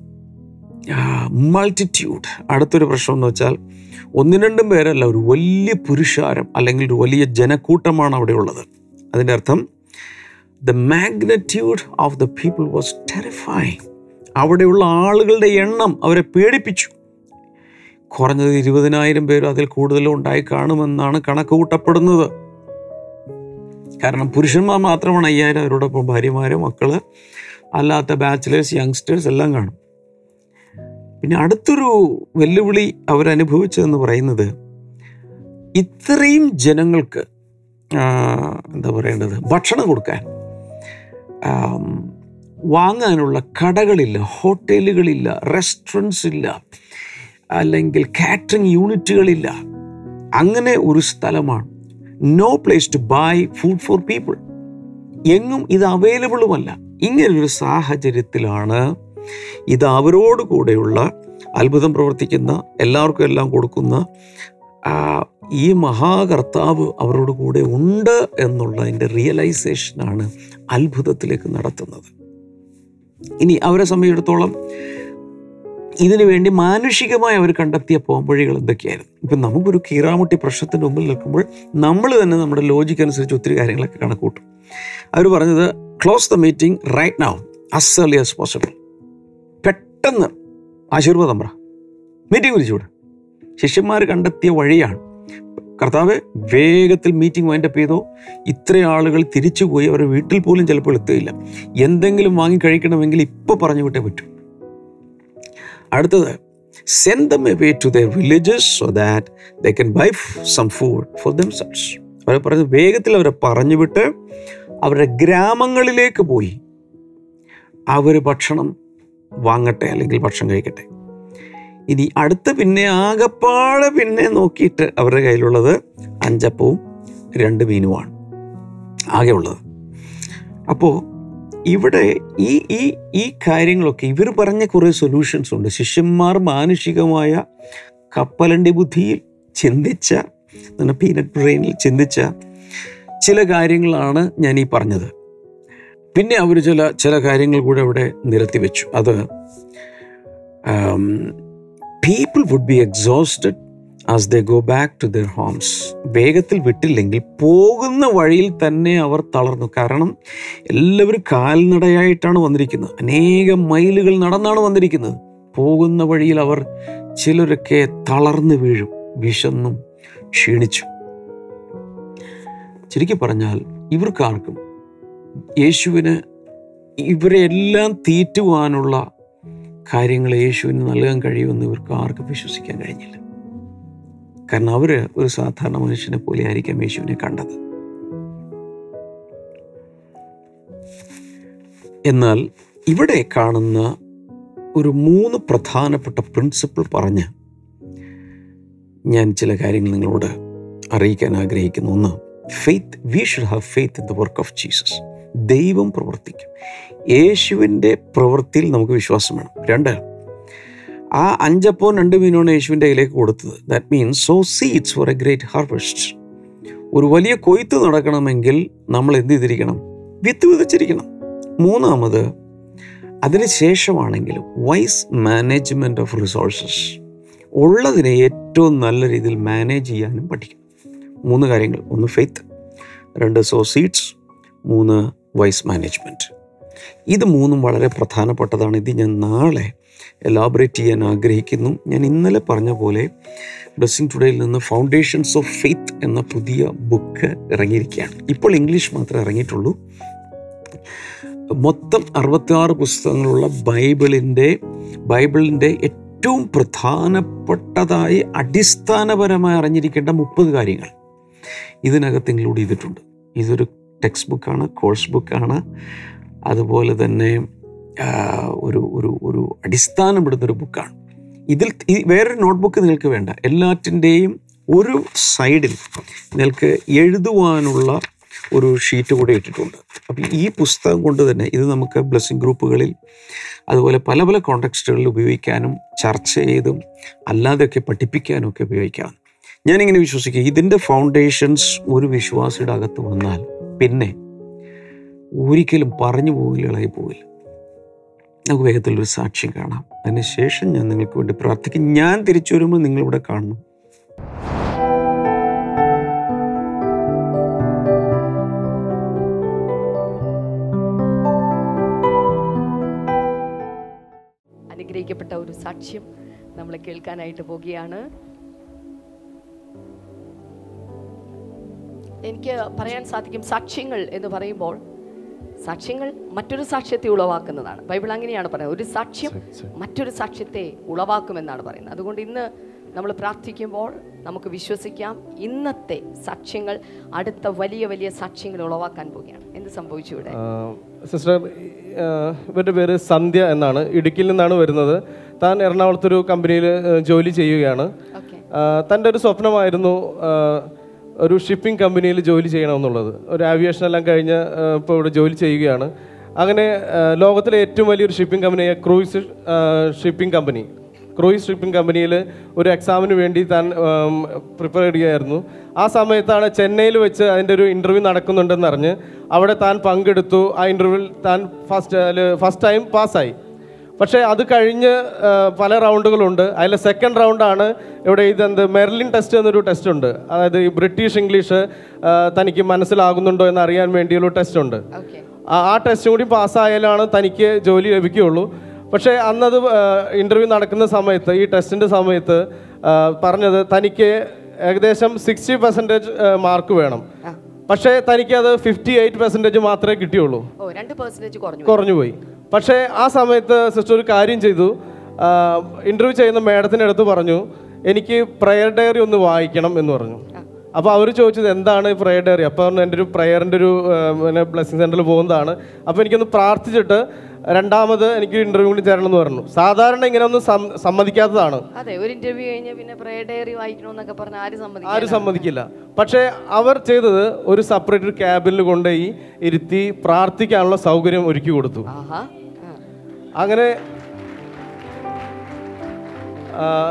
മൾട്ടിറ്റ്യൂഡ് അടുത്തൊരു പ്രശ്നം എന്ന് വെച്ചാൽ ഒന്നും രണ്ടും പേരല്ല ഒരു വലിയ പുരുഷാരം അല്ലെങ്കിൽ ഒരു വലിയ ജനക്കൂട്ടമാണ് അവിടെ ഉള്ളത്. അതിന്റെ അർത്ഥം the magnitude of the people was terrifying അവിടെയുള്ള ആളുകളുടെ എണ്ണം അവരെ പേടിപ്പിച്ചു. കുറഞ്ഞത് ഇരുപതിനായിരം പേരും അതിൽ കൂടുതലും ഉണ്ടായി കാണുമെന്നാണ് കണക്ക് കൂട്ടപ്പെടുന്നത് കാരണം പുരുഷന്മാർ മാത്രമാണ് അയ്യായിരം അവരോടൊപ്പം ഭാര്യമാരും മക്കൾ അല്ലാത്ത ബാച്ചിലേഴ്സ് യങ്സ്റ്റേഴ്സ് എല്ലാം കാണും. പിന്നെ അടുത്തൊരു വെല്ലുവിളി അവരനുഭവിച്ചതെന്ന് പറയുന്നത് ഇത്രയും ജനങ്ങൾക്ക് എന്താ പറയേണ്ടത് ഭക്ഷണം കൊടുക്കാൻ വാങ്ങാനുള്ള കടകളില്ല ഹോട്ടലുകളില്ല റെസ്റ്റോറന്റ്സ് ഇല്ല അല്ലെങ്കിൽ കാറ്ററിംഗ് യൂണിറ്റുകളില്ല. അങ്ങനെ ഒരു സ്ഥലമാണ്. No place to buy food for people എങ്ങും ഇത് അവൈലബിളുമല്ല ഇങ്ങനൊരു സാഹചര്യത്തിലാണ് ഇത് അവരോട് കൂടെയുള്ള അത്ഭുതം പ്രവർത്തിക്കുന്ന എല്ലാവർക്കും എല്ലാം കൊടുക്കുന്ന ഈ മഹാകർത്താവ് അവരോട് കൂടെ ഉണ്ട് എന്നുള്ളതിന്റെ റിയലൈസേഷനാണ് അത്ഭുതത്തിലേക്ക് നടത്തുന്നത്. ഇനി അവരെ സംബന്ധിച്ചിടത്തോളം ഇതിനു വേണ്ടി മാനുഷികമായി അവർ കണ്ടെത്തിയ പോംവഴികൾ എന്തൊക്കെയായിരുന്നു? ഇപ്പം നമുക്കൊരു കീറാമുട്ടി പ്രശ്നത്തിന്റെ മുമ്പിൽ നിൽക്കുമ്പോൾ നമ്മൾ തന്നെ നമ്മുടെ ലോജിക്ക് അനുസരിച്ച് ഒത്തിരി കാര്യങ്ങളൊക്കെ കണക്കൂട്ടും അവർ പറഞ്ഞത് close the meeting right now as early as possible പെട്ടെന്ന് ആശീർവാദം പറ. മീറ്റിംഗ് വിളിച്ചുകൂടെ. ശിഷ്യന്മാർ കണ്ടെത്തിയ വഴിയാണ്. കർത്താവ് വേഗത്തിൽ മീറ്റിംഗ് വൈൻഡപ്പ് ചെയ്തോ. ഇത്ര ആളുകൾ തിരിച്ചു പോയി അവരുടെ വീട്ടിൽ പോലും ചിലപ്പോൾ എത്തുകയില്ല. എന്തെങ്കിലും വാങ്ങി കഴിക്കണമെങ്കിൽ ഇപ്പോൾ പറഞ്ഞു വിട്ടേ പറ്റൂ. അടുത്തത് send to their villages so that they can buy some food for them അവരെ പറഞ്ഞ് വേഗത്തിൽ അവരെ പറഞ്ഞു വിട്ട് അവരുടെ ഗ്രാമങ്ങളിലേക്ക് പോയി. അവർ ഭക്ഷണം വാങ്ങട്ടെ അല്ലെങ്കിൽ ഭക്ഷണം കഴിക്കട്ടെ. ഇനി അടുത്ത പിന്നെ ആകപ്പാടെ പിന്നെ നോക്കിയിട്ട് അവരുടെ കയ്യിലുള്ളത് അഞ്ചപ്പവും രണ്ട് മീനുമാണ്. ആകെ ഉള്ളത്. അപ്പോൾ ഇവിടെ ഈ ഈ ഈ കാര്യങ്ങളൊക്കെ ഇവർ പറഞ്ഞ കുറേ സൊല്യൂഷൻസ് ഉണ്ട്. ശിഷ്യന്മാർ മാനുഷികമായ കപ്പലണ്ടി ബുദ്ധിയിൽ ചിന്തിച്ച പീനറ്റ് ബ്രെയിനിൽ ചിന്തിച്ച ചില കാര്യങ്ങളാണ് ഞാൻ ഈ പറഞ്ഞത്. പിന്നെ അവർ ചില ചില കാര്യങ്ങൾ കൂടെ അവിടെ നിരത്തി വെച്ചു. അത് people would be exhausted as they go back to their homes വേഗത്തിൽ വിട്ടില്ലെങ്കിൽ പോകുന്ന വഴിയിൽ തന്നെ അവർ തളർന്നു. കാരണം എല്ലാവരും കാൽനടയായിട്ടാണ് വന്നിരിക്കുന്നത്. അനേകം മൈലുകൾ നടന്നാണ് വന്നിരിക്കുന്നത്. പോകുന്ന വഴിയിൽ അവർ ചിലരൊക്കെ തളർന്നു വീഴും വിശന്നും ക്ഷീണിച്ചു. ചുരുക്കി പറഞ്ഞാൽ ഇവർക്കാർക്കും യേശുവിന് ഇവരെ എല്ലാം തീറ്റുവാനുള്ള കാര്യങ്ങൾ യേശുവിന് നൽകാൻ കഴിയുമെന്ന് ഇവർക്ക് ആർക്കും വിശ്വസിക്കാൻ കഴിഞ്ഞില്ല. കാരണം അവർ ഒരു സാധാരണ മനുഷ്യനെ പോലെ ആയിരിക്കാം യേശുവിനെ കണ്ടത്. എന്നാൽ ഇവിടെ കാണുന്ന ഒരു മൂന്ന് പ്രധാനപ്പെട്ട പ്രിൻസിപ്പിൾ പറഞ്ഞ് ഞാൻ ചില കാര്യങ്ങൾ നിങ്ങളോട് അറിയിക്കാൻ ആഗ്രഹിക്കുന്നു. ഒന്ന് faith we should have faith in the work of Jesus ദൈവം പ്രവർത്തിക്കും. യേശുവിന്റെ പ്രവൃത്തിയിൽ നമുക്ക് വിശ്വാസം വേണം. രണ്ട് ആ അഞ്ചപ്പോൾ രണ്ട് മീനാണ് യേശുവിന്റെ കയ്യിലേക്ക് കൊടുത്തത്. That means sow seeds for a great harvest ഒരു വലിയ കൊയ്ത്ത് നടക്കണമെങ്കിൽ നമ്മൾ എന്ത് ചെയ്തിരിക്കണം? വിത്ത് വിതച്ചിരിക്കണം. മൂന്നാമത് അതിന് ശേഷമാണെങ്കിലും വൈസ് മാനേജ്മെന്റ് ഓഫ് റിസോഴ്സസ് ഉള്ളതിനെ ഏറ്റവും നല്ല രീതിയിൽ മാനേജ് ചെയ്യാനും പഠിക്കണം. മൂന്ന് കാര്യങ്ങൾ. ഒന്ന് ഫെയ്ത്ത് രണ്ട് സോ സീഡ്സ് മൂന്ന് വൈസ് മാനേജ്മെന്റ് ഇത് മൂന്നും വളരെ പ്രധാനപ്പെട്ടതാണ്. ഇത് ഞാൻ നാളെ എലാബറേറ്റ് ചെയ്യാൻ ആഗ്രഹിക്കുന്നു. ഞാൻ ഇന്നലെ പറഞ്ഞ പോലെ ബ്ലെസ്സിങ് ടുഡേയിൽ നിന്ന് ഫൗണ്ടേഷൻസ് ഓഫ് ഫെയ്ത്ത് എന്ന പുതിയ ബുക്ക് ഇറങ്ങിയിരിക്കുകയാണ്. ഇപ്പോൾ ഇംഗ്ലീഷ് മാത്രമേ ഇറങ്ങിയിട്ടുള്ളൂ. മൊത്തം അറുപത്തിയാറ് പുസ്തകങ്ങളുള്ള ബൈബിളിന്റെ ബൈബിളിന്റെ ഏറ്റവും പ്രധാനപ്പെട്ടതായി അടിസ്ഥാനപരമായി അറിഞ്ഞിരിക്കേണ്ട മുപ്പത് കാര്യങ്ങൾ ഇതിനകത്ത് ഇൻക്ലൂഡ് ചെയ്തിട്ടുണ്ട്. ഇതൊരു ടെക്സ്റ്റ് ബുക്കാണ് കോഴ്സ് ബുക്കാണ് അതുപോലെ തന്നെ ഒരു ഒരു ഒരു അടിസ്ഥാനപ്പെടുന്നൊരു ബുക്കാണ്. ഇതിൽ ഈ വേറൊരു നോട്ട്ബുക്ക് നിങ്ങൾക്ക് വേണ്ട. എല്ലാറ്റിന്റെയും ഒരു സൈഡിൽ നിങ്ങൾക്ക് എഴുതുവാനുള്ള ഒരു ഷീറ്റ് കൂടെ ഇട്ടിട്ടുണ്ട്. അപ്പോൾ ഈ പുസ്തകം കൊണ്ട് തന്നെ ഇത് നമുക്ക് ബ്ലെസ്സിങ് ഗ്രൂപ്പുകളിൽ അതുപോലെ പല പല കോണ്ടക്സ്റ്റുകളിൽ ഉപയോഗിക്കാനും ചർച്ച ചെയ്തും അല്ലാതെയൊക്കെ പഠിപ്പിക്കാനും ഒക്കെ ഉപയോഗിക്കാം. ഞാനിങ്ങനെ വിശ്വസിക്കുക ഇതിന്റെ ഫൗണ്ടേഷൻസ് ഒരു വിശ്വാസിയുടെ അകത്ത് വന്നാൽ പിന്നെ ഒരിക്കലും പറഞ്ഞു പോകലുകളായി പോകില്ല. നമുക്ക് വേഗത്തിലൊരു സാക്ഷ്യം കാണാം. അതിനുശേഷം ഞാൻ നിങ്ങൾക്ക് വേണ്ടി പ്രാർത്ഥിക്കും. ഞാൻ തിരിച്ചു വരുമ്പോൾ നിങ്ങളിവിടെ കാണണം. അനുഗ്രഹിക്കപ്പെട്ട ഒരു സാക്ഷ്യം നമ്മൾ കേൾക്കാനായിട്ട് പോകുകയാണ്. എനിക്ക് പറയാൻ സാധിക്കും സാക്ഷ്യങ്ങൾ എന്ന് പറയുമ്പോൾ സാക്ഷ്യങ്ങൾ മറ്റൊരു സാക്ഷ്യത്തെ ഉളവാക്കുന്നതാണ്. ബൈബിൾ അങ്ങനെയാണ് പറയുന്നത്. ഒരു സാക്ഷ്യം മറ്റൊരു സാക്ഷ്യത്തെ ഉളവാക്കുമെന്നാണ് പറയുന്നത്. അതുകൊണ്ട് ഇന്ന് നമ്മൾ പ്രാർത്ഥിക്കുമ്പോൾ നമുക്ക് വിശ്വസിക്കാം. ഇന്നത്തെ സാക്ഷ്യങ്ങൾ അടുത്ത വലിയ വലിയ സാക്ഷ്യങ്ങൾ ഉളവാക്കാൻ പോവുകയാണ്. എന്ത് സംഭവിച്ചു ഇവിടെ? സിസ്റ്റർ ഇവരുടെ പേര് സന്ധ്യ എന്നാണ്. ഇടുക്കിയിൽ നിന്നാണ് വരുന്നത്. താൻ എറണാകുളത്തൊരു കമ്പനിയിൽ ജോലി ചെയ്യുകയാണ്. തന്റെ ഒരു സ്വപ്നമായിരുന്നു ഒരു ഷിപ്പിംഗ് കമ്പനിയിൽ ജോലി ചെയ്യണമെന്നുള്ളത്. ഒരു ആവിയേഷൻ എല്ലാം കഴിഞ്ഞ് ഇപ്പോൾ ഇവിടെ ജോലി ചെയ്യുകയാണ്. അങ്ങനെ ലോകത്തിലെ ഏറ്റവും വലിയൊരു ഷിപ്പിംഗ് കമ്പനിയായ cruise shipping company cruise shipping കമ്പനിയിൽ ഒരു എക്സാമിന് വേണ്ടി താൻ പ്രിപ്പയർ ചെയ്യുകയായിരുന്നു. ആ സമയത്താണ് ചെന്നൈയിൽ വെച്ച് അതിന്റെ ഒരു ഇന്റർവ്യൂ നടക്കുന്നുണ്ടെന്ന് അറിഞ്ഞ് അവിടെ താൻ പങ്കെടുത്തു. ആ ഇന്റർവ്യൂവിൽ താൻ ഫസ്റ്റ് ഫസ്റ്റ് ടൈം പാസ്സായി പക്ഷേ അത് കഴിഞ്ഞ് പല റൗണ്ടുകളുണ്ട്. അതിൽ സെക്കൻഡ് റൗണ്ടാണ് ഇവിടെ ഇതെന്ത് മെർലിൻ ടെസ്റ്റ് എന്നൊരു ടെസ്റ്റ് ഉണ്ട്. അതായത് ഈ ബ്രിട്ടീഷ് ഇംഗ്ലീഷ് തനിക്ക് മനസ്സിലാകുന്നുണ്ടോ എന്ന് അറിയാൻ വേണ്ടിയുള്ള ടെസ്റ്റ് ഉണ്ട്. ആ ടെസ്റ്റും കൂടി പാസ്സായാലാണ് തനിക്ക് ജോലി ലഭിക്കുകയുള്ളൂ. പക്ഷേ അന്നത് ഇന്റർവ്യൂ നടക്കുന്ന സമയത്ത് ഈ ടെസ്റ്റിന്റെ സമയത്ത് പറഞ്ഞത് തനിക്ക് ഏകദേശം സിക്സ്റ്റി പെർസെന്റേജ് മാർക്ക് വേണം. പക്ഷേ തനിക്ക് അത് ഫിഫ്റ്റി എയ്റ്റ് പെർസെന്റേജ് മാത്രമേ കിട്ടിയുള്ളൂ. കുറഞ്ഞു കുറഞ്ഞുപോയി പക്ഷേ ആ സമയത്ത് സിസ്റ്റർ ഒരു കാര്യം ചെയ്തു. ഇന്റർവ്യൂ ചെയ്യുന്ന മേഡത്തിന്റെ അടുത്ത് പറഞ്ഞു എനിക്ക് പ്രയർ ഡയറി ഒന്ന് വായിക്കണം എന്ന് പറഞ്ഞു. അപ്പോൾ അവർ ചോദിച്ചത് എന്താണ് പ്രയർ ഡയറി അപ്പോൾ പറഞ്ഞു എന്റെ ഒരു പ്രയറിന്റെ ഒരു പിന്നെ ബ്ലെസ്സിങ് സെന്ററിൽ പോകുന്നതാണ്. അപ്പോൾ എനിക്കൊന്ന് പ്രാർത്ഥിച്ചിട്ട് രണ്ടാമത് എനിക്ക് ഇന്റർവ്യൂ കൂടി തരണം എന്ന് പറഞ്ഞു. സാധാരണ ഇങ്ങനെ ഒന്നും സമ്മതിക്കാത്തതാണ്. അതെ ഒരു ഇന്റർവ്യൂ കഴിഞ്ഞ് പിന്നെ പ്രേ ഡയറി വായിക്കണമെന്നൊക്കെ പറഞ്ഞ ആരും സമ്മതിക്കില്ല. ആരും സമ്മതിക്കില്ല. പക്ഷേ അവർ ചെയ്തത് ഒരു സെപ്പറേറ്റ് ഒരു ക്യാബിനിൽ കൊണ്ടുപോയി ഇരുത്തി പ്രാർത്ഥിക്കാനുള്ള സൗകര്യം ഒരുക്കി കൊടുത്തു. അങ്ങനെ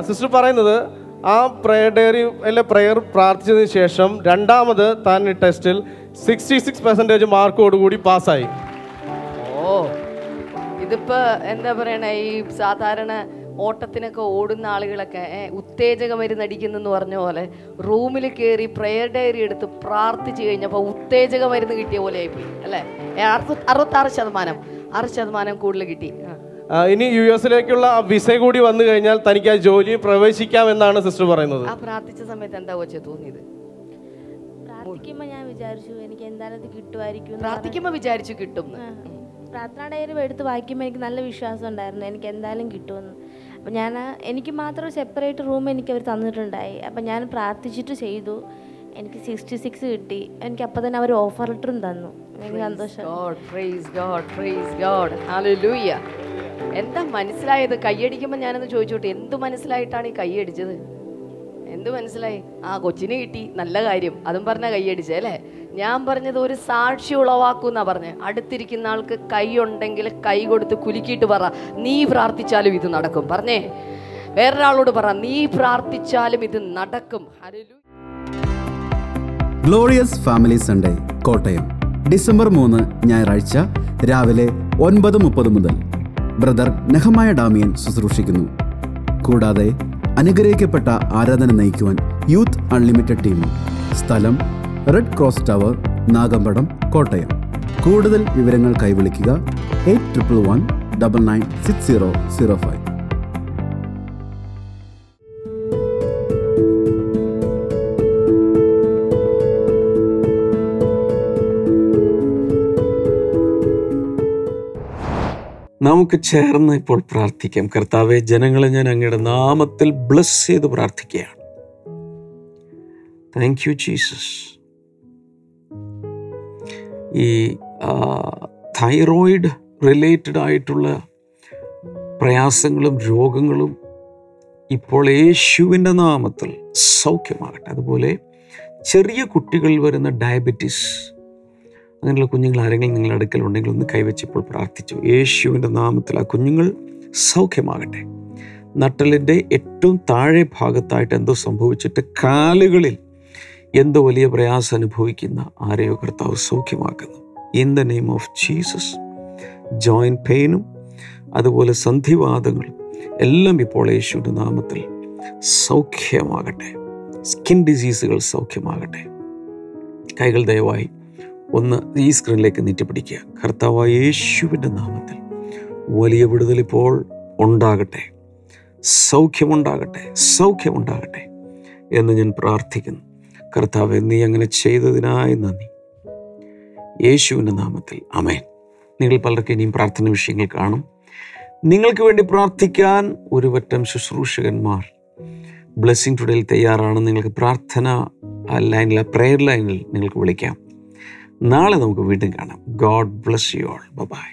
സിസ്റ്റർ പറയുന്നത് ആ പ്രയർ ഡയറി അല്ലെ പ്രയർ പ്രാർത്ഥിച്ചതിന് ശേഷം രണ്ടാമത് താൻ ടെസ്റ്റിൽ സിക്സ്റ്റി സിക്സ് പെർസെന്റേജ് മാർക്കോടുകൂടി പാസ്സായി. ഓ ഇതിപ്പോ എന്താ പറയണ ഈ സാധാരണ ഓട്ടത്തിനൊക്കെ ഓടുന്ന ആളുകളൊക്കെ ഉത്തേജക മരുന്ന് അടിക്കുന്നെന്ന് പറഞ്ഞ പോലെ റൂമിൽ കയറി പ്രെയർ ഡയറി എടുത്ത് പ്രാർത്ഥിച്ചു കഴിഞ്ഞപ്പോൾ ഉത്തേജക മരുന്ന് കിട്ടിയ പോലെ ആയിപ്പോയി അല്ലേ? അറുപത്താറ് ശതമാനം ആറ് ശതമാനം കൂടുതൽ കിട്ടി. ആ. ഇനി യു എസിലേക്കുള്ള ആ വിസ കൂടി വന്നു കഴിഞ്ഞാൽ തനിക്ക് ആ ജോലിയിൽ പ്രവേശിക്കാം എന്നാണ് സിസ്റ്റർ പറയുന്നത്. ആ പ്രാർത്ഥിച്ച സമയത്ത് എന്താ കൊച്ചെ തോന്നിയത്? പ്രാർത്ഥിക്കുമ്പോൾ ഞാൻ വിചാരിച്ചു എനിക്ക് എന്തായാലും ഇത് കിട്ടുമായിരിക്കും എന്ന് പ്രാർത്ഥിക്കുമ്പോ വിചാരിച്ചു കിട്ടും. പ്രാർത്ഥന ഡയറി എടുത്ത് വായിക്കുമ്പോൾ എനിക്ക് നല്ല വിശ്വാസം ഉണ്ടായിരുന്നു എനിക്ക് എന്തായാലും കിട്ടുമെന്ന്. അപ്പം ഞാൻ എനിക്ക് മാത്രം സെപ്പറേറ്റ് റൂം എനിക്ക് അവർ തന്നിട്ടുണ്ടായി. അപ്പം ഞാൻ പ്രാർത്ഥിച്ചിട്ട് ചെയ്തു. എനിക്ക് സിക്സ്റ്റി സിക്സ് കിട്ടി. എനിക്ക് അപ്പം തന്നെ അവർ ഓഫർ ലെറ്ററും തന്നു. എനിക്ക് സന്തോഷം. God, praise God, praise God. Hallelujah. എന്താ മനസ്സിലായത്? കൈയടിക്കുമ്പോൾ ഞാനൊന്ന് ചോദിച്ചോട്ടെ? എന്ത് മനസ്സിലായിട്ടാണ് ഈ കൈയടിച്ചത് എന്ത് മനസ്സിലായി? ആ കൊച്ചിന് കിട്ടി. നല്ല കാര്യം. അതും പറഞ്ഞ കൈയടിച്ചേ അല്ലേ? ഞാൻ പറഞ്ഞത് ഒരു സാക്ഷി ഉളവാക്കൂന്നാ പറഞ്ഞേ. അടുത്തിരിക്കുന്ന ആൾക്ക് കൈ ഉണ്ടെങ്കിൽ കൈ കൊടുത്ത് കുലുക്കിയിട്ട് പറ. നീ പ്രാർത്ഥിച്ചാലും ഇത് നടക്കും. പറഞ്ഞേ? വേറൊരാളോട് പറ. നീ പ്രാർത്ഥിച്ചാലും ഇത് നടക്കും. Hallelujah glorious family Sunday Kottayam. December മൂന്ന് ഞായറാഴ്ച രാവിലെ ഒൻപത് മുപ്പത് മുതൽ. ബ്രദർ നെഹമായ ഡാമിയൻ ശുശ്രൂഷിക്കുന്നു. കൂടാതെ അനുഗ്രഹിക്കപ്പെട്ട ആരാധന നയിക്കുവാൻ യൂത്ത് അൺലിമിറ്റഡ് ടീം. സ്ഥലം red cross tower Nagampadam Kottayam. കൂടുതൽ വിവരങ്ങൾ കൈവിളിക്കുക eight triple one double nine six zero zero five. നമുക്ക് ചേർന്ന് ഇപ്പോൾ പ്രാർത്ഥിക്കാം. കർത്താവെ ജനങ്ങളെ ഞാൻ അങ്ങയുടെ നാമത്തിൽ ബ്ലസ് ചെയ്ത് പ്രാർത്ഥിക്കുകയാണ്. താങ്ക് യു ജീസസ് ഈ തൈറോയിഡ് റിലേറ്റഡ് ആയിട്ടുള്ള പ്രയാസങ്ങളും രോഗങ്ങളും ഇപ്പോൾ യേശുവിന്റെ നാമത്തിൽ സൗഖ്യമാകട്ടെ. അതുപോലെ ചെറിയ കുട്ടികളിൽ വരുന്ന ഡയബറ്റീസ് അങ്ങനെയുള്ള കുഞ്ഞുങ്ങൾ ആരെങ്കിലും നിങ്ങളുടെ അടുക്കൽ ഉണ്ടെങ്കിൽ ഒന്ന് കൈവച്ചിപ്പോൾ പ്രാർത്ഥിച്ചു. യേശുവിന്റെ നാമത്തിൽ ആ കുഞ്ഞുങ്ങൾ സൗഖ്യമാകട്ടെ. നട്ടലിന്റെ ഏറ്റവും താഴെ ഭാഗത്തായിട്ട് എന്തോ സംഭവിച്ചിട്ട് കാലുകളിൽ എന്തോ വലിയ പ്രയാസം അനുഭവിക്കുന്ന ആരെയോ കർത്താവ് സൗഖ്യമാക്കുന്നു. In the name of Jesus joint പെയിനും അതുപോലെ സന്ധിവാദങ്ങളും എല്ലാം ഇപ്പോൾ യേശുവിന്റെ നാമത്തിൽ സൗഖ്യമാകട്ടെ. സ്കിൻ ഡിസീസുകൾ സൗഖ്യമാകട്ടെ. കൈകൾ ദയവായി ഒന്ന് ഈ സ്ക്രീനിലേക്ക് നീട്ടിപ്പിടിക്കുക. കർത്താവായ യേശുവിന്റെ നാമത്തിൽ. വലിയ വിടുതൽ ഇപ്പോൾ ഉണ്ടാകട്ടെ. സൗഖ്യമുണ്ടാകട്ടെ. സൗഖ്യമുണ്ടാകട്ടെ എന്ന് ഞാൻ പ്രാർത്ഥിക്കുന്നു. കർത്താവ് നീ അങ്ങനെ ചെയ്തതിനായി നന്ദി. യേശുവിന്റെ നാമത്തിൽ. അമേൻ നിങ്ങൾ പലർക്കും ഇനിയും പ്രാർത്ഥന വിഷയങ്ങൾ കാണും. നിങ്ങൾക്ക് വേണ്ടി പ്രാർത്ഥിക്കാൻ ഒരു വട്ടം ശുശ്രൂഷകന്മാർ ബ്ലെസ്സിങ് ടുഡേയിൽ തയ്യാറാണ് നിങ്ങൾക്ക് പ്രാർത്ഥന ലൈനിൽ പ്രെയർ ലൈനിൽ നിങ്ങൾക്ക് വിളിക്കാം. നാളെ നമുക്ക് വീണ്ടും കാണാം. God bless you all. Bye